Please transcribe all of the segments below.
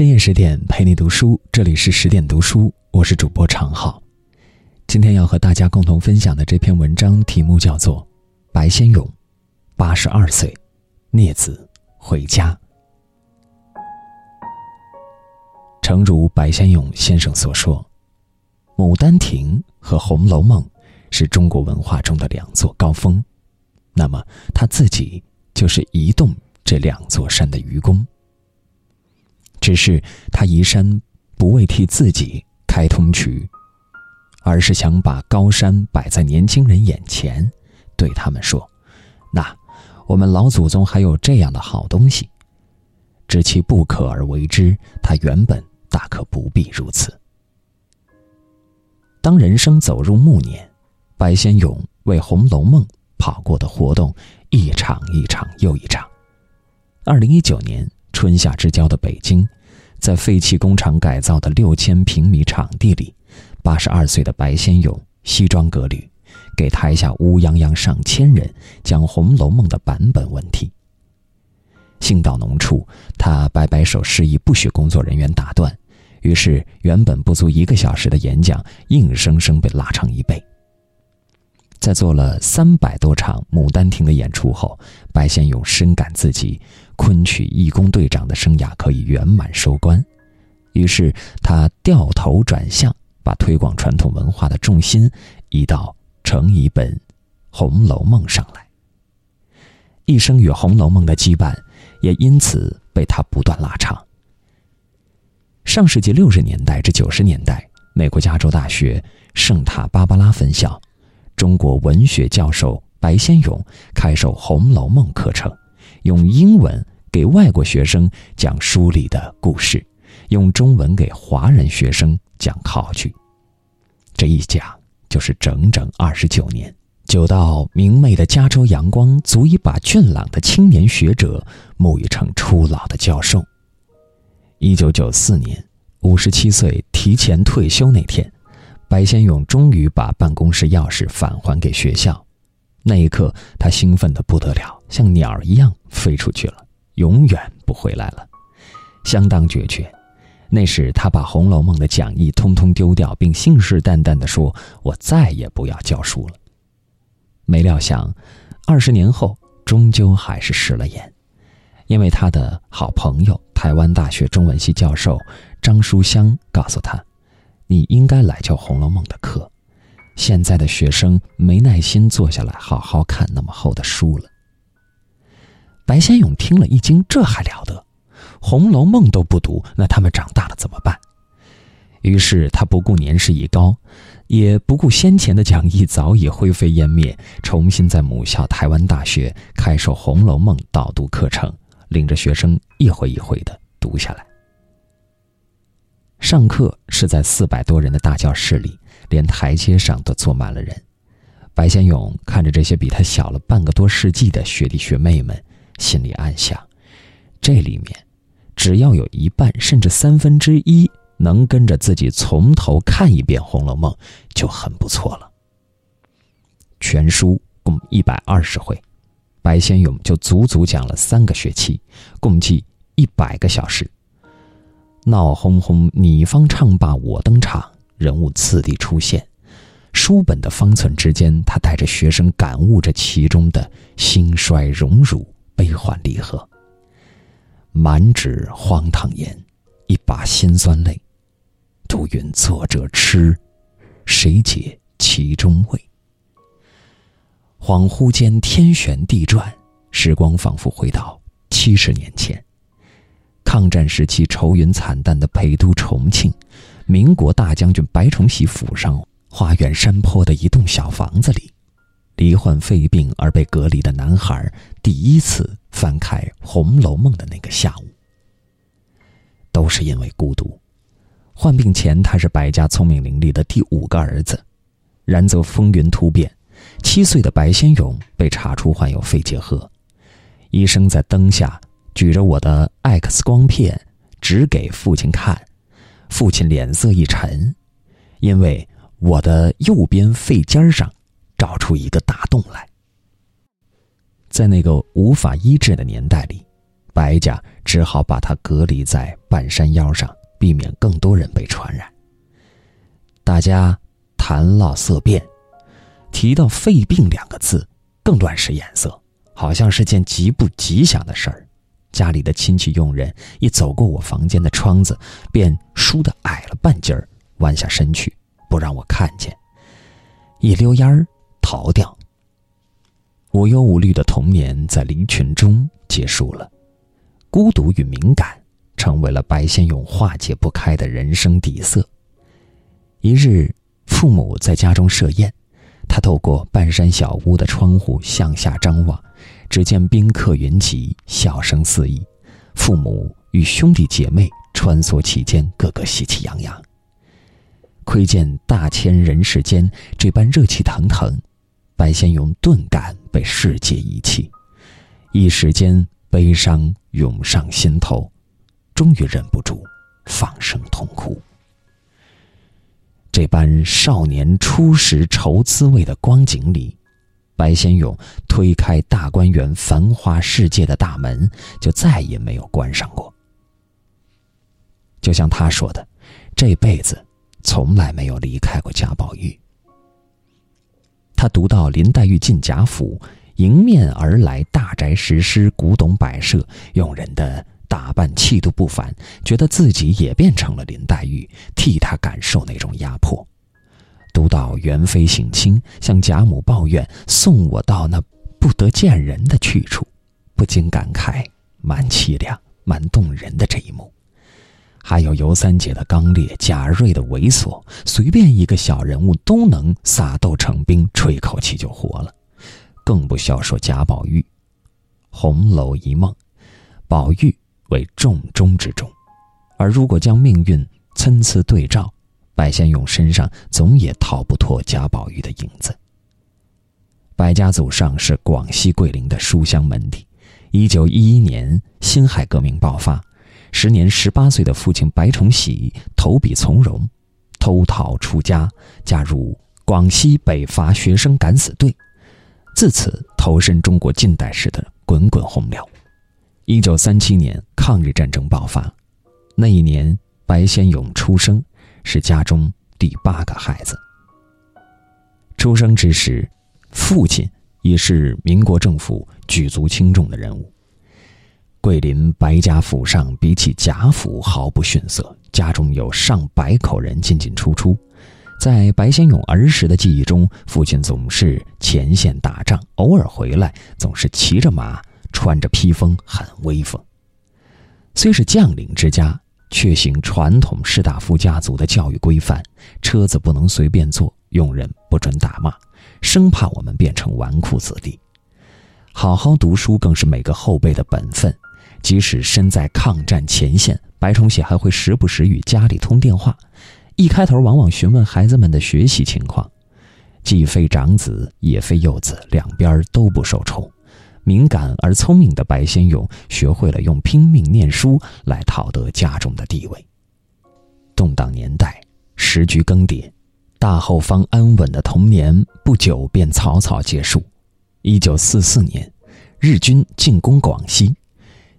深夜十点陪你读书，这里是十点读书，我是主播常浩。今天要和大家共同分享的这篇文章题目叫做《白先勇，八十二岁，孽子回家》。诚如白先勇先生所说，《牡丹亭》和《红楼梦》是中国文化中的两座高峰，那么他自己就是移动这两座山的愚公。只是他移山，不为替自己开通渠，而是想把高山摆在年轻人眼前，对他们说：“那我们老祖宗还有这样的好东西，知其不可而为之。他原本大可不必如此。”当人生走入暮年，白先勇为《红楼梦》跑过的活动一场一场又一场。二零一九年。春夏之交的北京，在废弃工厂改造的六千平米场地里，八十二岁的白先勇西装革履，给台下乌泱泱上千人讲《红楼梦》的版本问题。兴到浓处，他摆摆手示意不许工作人员打断，于是原本不足一个小时的演讲，硬生生被拉长一倍。在做了三百多场《牡丹亭》的演出后，白先勇深感自己昆曲义工队长的生涯可以圆满收官，于是他掉头转向，把推广传统文化的重心移到成一本《红楼梦》上来。一生与《红楼梦》的羁绊也因此被他不断拉长。上世纪六十年代至九十年代，美国加州大学圣塔芭芭拉分校。中国文学教授白先勇开授《红楼梦》课程，用英文给外国学生讲书里的故事，用中文给华人学生讲考据。这一讲就是整整二十九年，久到明媚的加州阳光足以把俊朗的青年学者沐浴成初老的教授。一九九四年，五十七岁提前退休那天。白先勇终于把办公室钥匙返还给学校，那一刻，他兴奋得不得了，像鸟一样飞出去了，永远不回来了，相当决绝。那时，他把《红楼梦》的讲义通通丢掉，并信誓旦旦地说：“我再也不要教书了。”没料想，二十年后，终究还是食了言，因为他的好朋友台湾大学中文系教授张书香告诉他。你应该来教《红楼梦》的课，现在的学生没耐心坐下来好好看那么厚的书了。白先勇听了一惊，这还了得，《红楼梦》都不读，那他们长大了怎么办？于是他不顾年事已高，也不顾先前的讲义早已灰飞烟灭，重新在母校台湾大学开授《红楼梦》导读课程，领着学生一回一回的读下来。上课是在四百多人的大教室里，连台阶上都坐满了人。白先勇看着这些比他小了半个多世纪的学弟学妹们，心里暗想：这里面，只要有一半甚至三分之一能跟着自己从头看一遍《红楼梦》，就很不错了。全书共一百二十回，白先勇就足足讲了三个学期，共计一百个小时。闹哄哄，你方唱罢我登场，人物次第出现，书本的方寸之间，他带着学生感悟着其中的兴衰荣辱、悲欢离合。满纸荒唐言，一把辛酸泪，独云作者痴，谁解其中味？恍惚间，天旋地转，时光仿佛回到七十年前。抗战时期愁云惨淡的陪都重庆，民国大将军白崇禧府上花园山坡的一栋小房子里，罹患肺病而被隔离的男孩第一次翻开《红楼梦》的那个下午，都是因为孤独。患病前他是白家聪明伶俐的第五个儿子，然则风云突变，七岁的白先勇被查出患有肺结核，医生在灯下。举着我的 X 光片，指给父亲看，父亲脸色一沉，因为我的右边肺尖上找出一个大洞来。在那个无法医治的年代里，白家只好把他隔离在半山腰上，避免更多人被传染。大家谈唠色变，提到肺病两个字，更乱使眼色，好像是件极不吉祥的事儿。家里的亲戚佣人一走过我房间的窗子，便倏地矮了半截儿，弯下身去，不让我看见，一溜烟儿逃掉。无忧无虑的童年在离群中结束了，孤独与敏感成为了白先勇化解不开的人生底色。一日，父母在家中设宴，他透过半山小屋的窗户向下张望，只见宾客云集，笑声四溢，父母与兄弟姐妹穿梭其间，个个喜气洋洋。窥见大千人世间这般热气腾腾，白先勇顿感被世界遗弃，一时间悲伤涌上心头，终于忍不住放声痛哭。这般少年初识愁滋味的光景里，白先勇推开大观园繁华世界的大门，就再也没有关上过。就像他说的，这辈子从来没有离开过贾宝玉。他读到林黛玉进贾府，迎面而来大宅石狮、古董摆设、佣人的。打扮气度不凡，觉得自己也变成了林黛玉，替她感受那种压迫。读到元妃省亲，向贾母抱怨送我到那不得见人的去处，不禁感慨蛮凄凉、蛮动人的这一幕。还有尤三姐的刚烈，贾瑞的猥琐，随便一个小人物都能撒豆成兵，吹口气就活了。更不消说贾宝玉，《红楼一梦》，宝玉。为重中之重，而如果将命运参差对照，白先勇身上总也逃不脱贾宝玉的影子。白家祖上是广西桂林的书香门第。一九一一年，辛亥革命爆发，时年十八岁的父亲白崇禧投笔从戎，偷逃出家，加入广西北伐学生敢死队，自此投身中国近代史的滚滚洪流。一九三七年，抗日战争爆发。那一年，白先勇出生，是家中第八个孩子。出生之时，父亲也是民国政府举足轻重的人物。桂林白家府上比起贾府毫不逊色，家中有上百口人进进出出。在白先勇儿时的记忆中，父亲总是前线打仗，偶尔回来，总是骑着马。穿着披风，很威风。虽是将领之家，却行传统士大夫家族的教育规范：车子不能随便坐，佣人不准打骂，生怕我们变成纨绔子弟。好好读书更是每个后辈的本分。即使身在抗战前线，白崇禧还会时不时与家里通电话，一开头往往询问孩子们的学习情况。既非长子，也非幼子，两边都不受宠。敏感而聪明的白先勇学会了用拼命念书来讨得家中的地位。动荡年代，时局更迭，大后方安稳的童年不久便草草结束。一九四四年，日军进攻广西，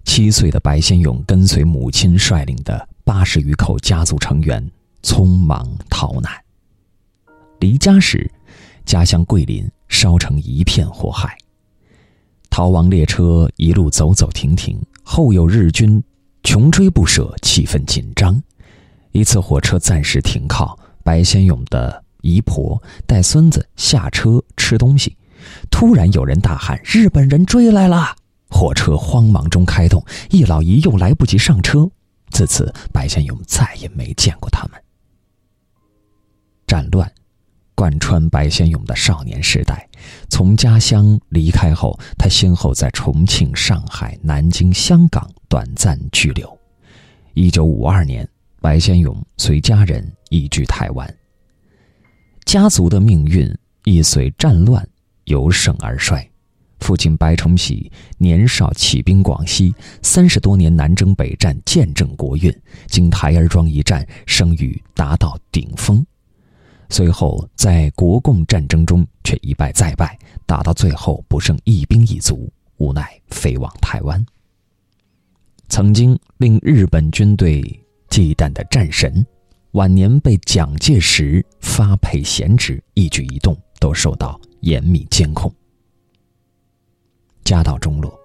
七岁的白先勇跟随母亲率领的八十余口家族成员匆忙逃难。离家时，家乡桂林烧成一片火海。逃亡列车一路走走停停，后有日军穷追不舍，气氛紧张。一次火车暂时停靠，白先勇的姨婆带孙子下车吃东西，突然有人大喊：“日本人追来了！”火车慌忙中开动，一老一幼来不及上车。自此，白先勇再也没见过他们。战乱。贯穿白先勇的少年时代，从家乡离开后，他先后在重庆、上海、南京、香港短暂居留。一九五二年，白先勇随家人移居台湾。家族的命运亦随战乱由盛而衰。父亲白崇禧年少起兵广西，三十多年南征北战，见证国运，经台儿庄一战，声誉达到顶峰。随后，在国共战争中却一败再败，打到最后不剩一兵一卒，无奈飞往台湾。曾经令日本军队忌惮的战神，晚年被蒋介石发配闲职，一举一动都受到严密监控。家道中落，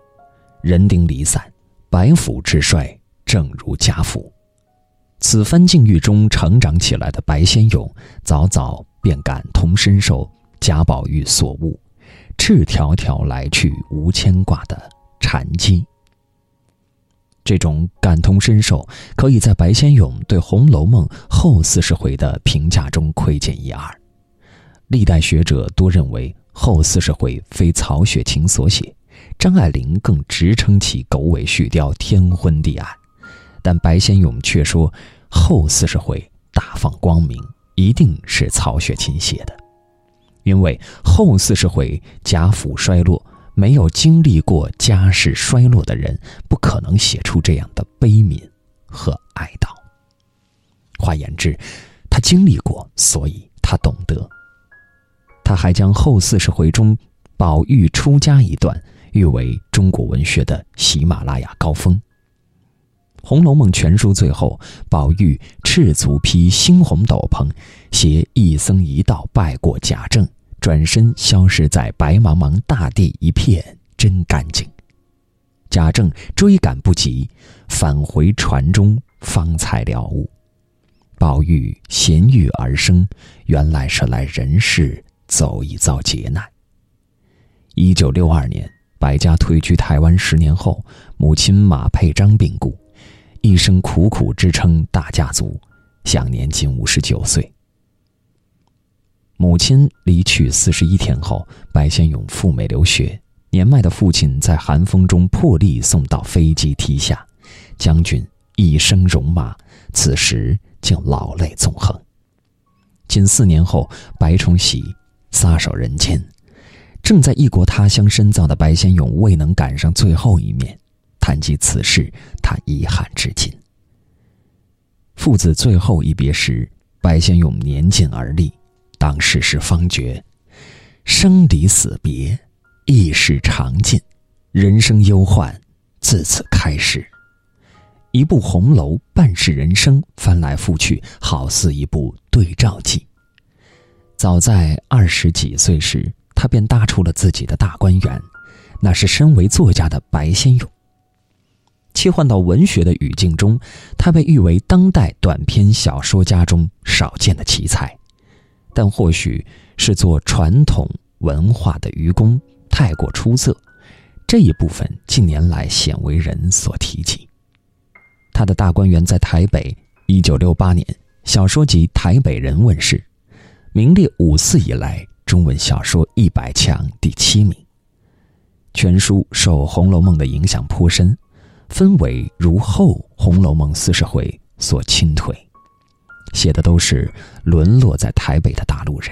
人丁离散，白府之衰正如家父。此番境遇中成长起来的白先勇，早早便感同身受贾宝玉所悟，赤条条来去无牵挂的禅机。这种感同身受，可以在白先勇对《红楼梦》后四十回的评价中窥见一二。历代学者多认为后四十回非曹雪芹所写，张爱玲更直称其狗尾续貂、天昏地暗。但白先勇却说后四十回大放光明，一定是曹雪芹写的，因为后四十回贾府衰落。没有经历过家世衰落的人，不可能写出这样的悲悯和哀悼。换言之，他经历过，所以他懂得。他还将后四十回中宝玉出家一段誉为中国文学的喜马拉雅高峰。《红楼梦》全书最后，宝玉赤足披猩红斗篷，携一僧一道拜过贾政。转身消失在白茫茫大地一片，真干净。贾政追赶不及，返回船中，方才了悟。宝玉衔玉而生，原来是来人世走一遭劫难。一九六二年，白家退居台湾十年后，母亲马佩章病故，一生苦苦支撑大家族，享年仅五十九岁。母亲离去四十一天后，白先勇赴美留学。年迈的父亲在寒风中破例送到飞机梯下，将军一生戎马，此时竟老泪纵横。仅四年后，白崇禧撒手人间，正在异国他乡深造的白先勇未能赶上最后一面。谈及此事，他遗憾至今。父子最后一别时，白先勇年近而立。当世事方觉，生离死别，亦是常尽，人生忧患自此开始。一部红楼，半世人生，翻来覆去，好似一部对照记。早在二十几岁时，他便搭出了自己的大观园，那是身为作家的白先勇。切换到文学的语境中，他被誉为当代短篇小说家中少见的奇才。但或许是做传统文化的愚公太过出色，这一部分近年来鲜为人所提及。他的大观园在台北，一九六八年小说集《台北人》问世，名列五四以来中文小说一百强第七名。全书受《红楼梦》的影响颇深，氛围如后《红楼梦》四十回所倾颓。写的都是沦落在台北的大陆人，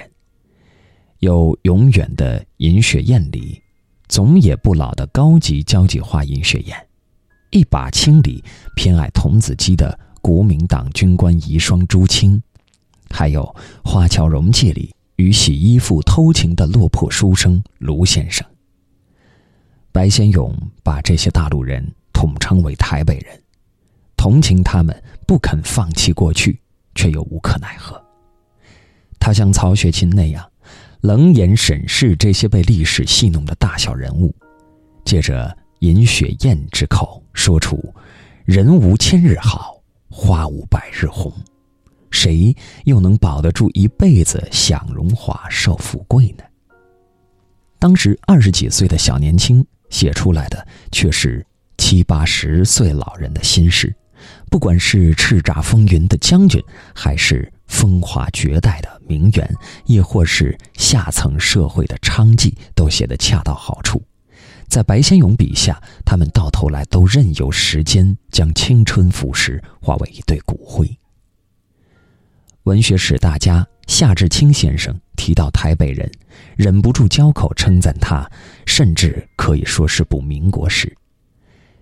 有永远的银雪艳里，总也不老的高级交际花银雪艳，一把青里偏爱童子鸡的国民党军官遗孀朱青，还有花桥荣记里与洗衣服偷情的落魄书生卢先生。白先勇把这些大陆人统称为台北人，同情他们不肯放弃过去。却又无可奈何。他像曹雪芹那样，冷眼审视这些被历史戏弄的大小人物，借着尹雪艳之口说出：“人无千日好，花无百日红，谁又能保得住一辈子享荣华、受富贵呢？”当时二十几岁的小年轻写出来的，却是七八十岁老人的心事。不管是叱咤风云的将军，还是风华绝代的名媛，亦或是下层社会的娼妓，都写得恰到好处。在白先勇笔下，他们到头来都任由时间将青春腐蚀，化为一堆骨灰。文学史大家夏志清先生提到台北人，忍不住交口称赞他，甚至可以说是部民国史。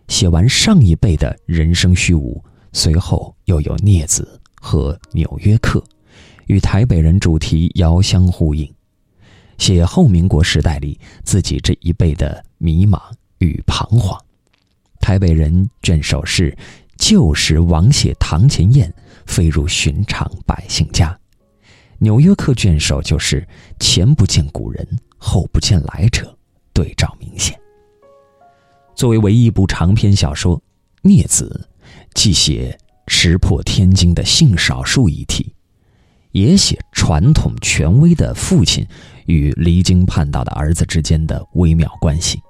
写完上一辈的人生虚无，随后又有《孽子》和《纽约客》，与台北人主题遥相呼应。写后民国时代里自己这一辈的迷茫与彷徨。台台北人卷首是：“旧时王谢堂前燕，飞入寻常百姓家。”纽约客卷首就是“前不见古人，后不见来者”，对照明显。作为唯一一部长篇小说，《孽子》既写石破天惊的性少数议题，也写传统权威的父亲与离经叛道的儿子之间的微妙关系。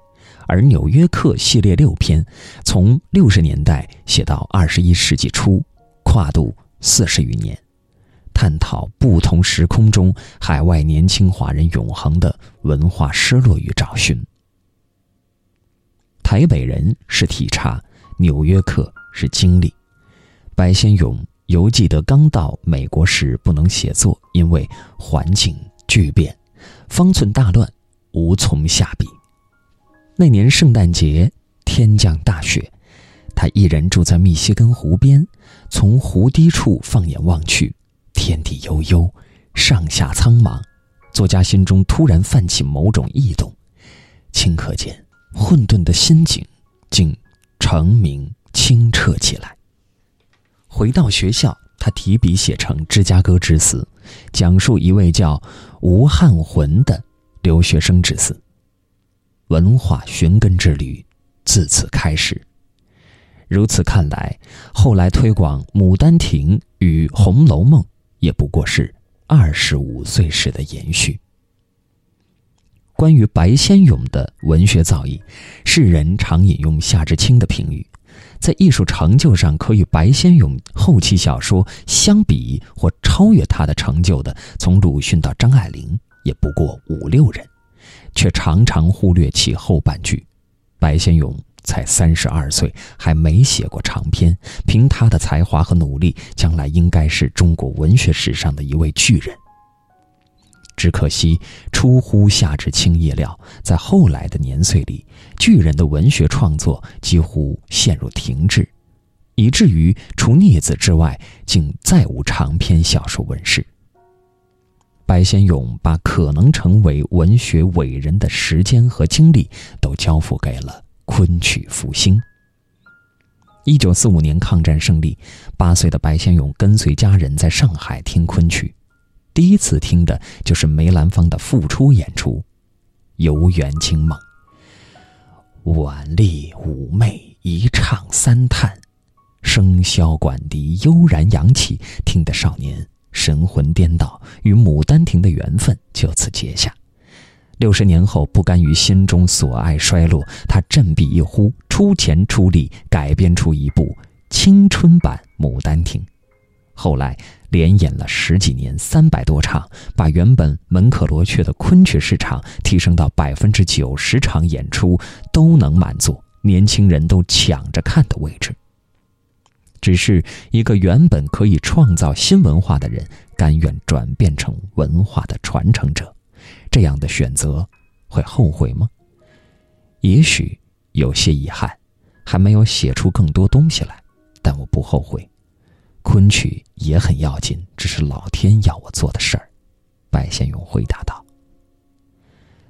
而《纽约客》系列六篇，从六十年代写到二十一世纪初，跨度四十余年，探讨不同时空中海外年轻华人永恒的文化失落与找寻。台北人是体察，纽约客是经历。白先勇犹记得刚到美国时不能写作，因为环境巨变，方寸大乱，无从下笔。那年圣诞节，天降大雪，他一人住在密歇根湖边，从湖堤处放眼望去，天地悠悠，上下苍茫。作家心中突然泛起某种异动，顷刻间，混沌的心境竟澄明清澈起来。回到学校，他提笔写成《芝加哥之死》，讲述一位叫吴汉魂的留学生之死。文化寻根之旅自此开始。如此看来，后来推广《牡丹亭》与《红楼梦》也不过是二十五岁时的延续。关于白先勇的文学造诣，世人常引用夏志清的评语：在艺术成就上可与白先勇后期小说相比或超越他的成就的，从鲁迅到张爱玲，也不过五六人。却常常忽略其后半句。白先勇才三十二岁，还没写过长篇。凭他的才华和努力，将来应该是中国文学史上的一位巨人。只可惜出乎夏志清意料，在后来的年岁里，巨人的文学创作几乎陷入停滞，以至于除《孽子》之外，竟再无长篇小说问世。白先勇把可能成为文学伟人的时间和精力都交付给了昆曲复兴。一九四五年抗战胜利，八岁的白先勇跟随家人在上海听昆曲，第一次听的就是梅兰芳的复出演出《游园惊梦》。婉丽妩媚一唱三叹，笙箫管笛悠然扬起，听得少年。神魂颠倒，与《牡丹亭》的缘分就此结下。六十年后，不甘于心中所爱衰落，他振臂一呼，出钱出力改编出一部青春版《牡丹亭》。后来连演了十几年，三百多场，把原本门可罗雀的昆曲市场提升到百分之九十场演出都能满座，年轻人都抢着看的位置。只是一个原本可以创造新文化的人，甘愿转变成文化的传承者，这样的选择会后悔吗？也许有些遗憾，还没有写出更多东西来，但我不后悔。昆曲也很要紧，这是老天要我做的事儿。白先勇回答道。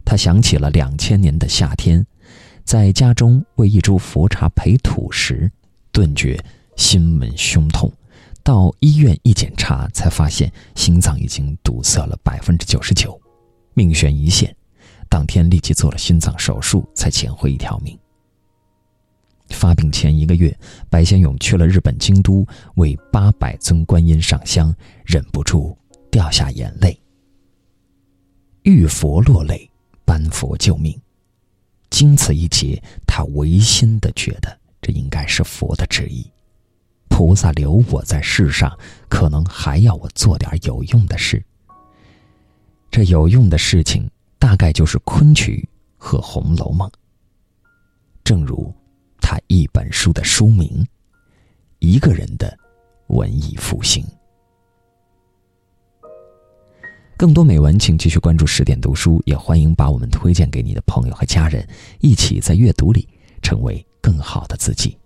他想起了两千年的夏天，在家中为一株佛茶培土时，顿觉。心闷胸痛，到医院一检查，才发现心脏已经堵塞了百分之九十九，命悬一线。当天立即做了心脏手术，才捡回一条命。发病前一个月，白先勇去了日本京都，为八百尊观音上香，忍不住掉下眼泪。遇佛落泪，搬佛救命。经此一劫，他违心的觉得这应该是佛的旨意。菩萨留我在世上，可能还要我做点有用的事。这有用的事情，大概就是昆曲和《红楼梦》。正如他一本书的书名，《一个人的文艺复兴》。更多美文，请继续关注十点读书，也欢迎把我们推荐给你的朋友和家人，一起在阅读里成为更好的自己。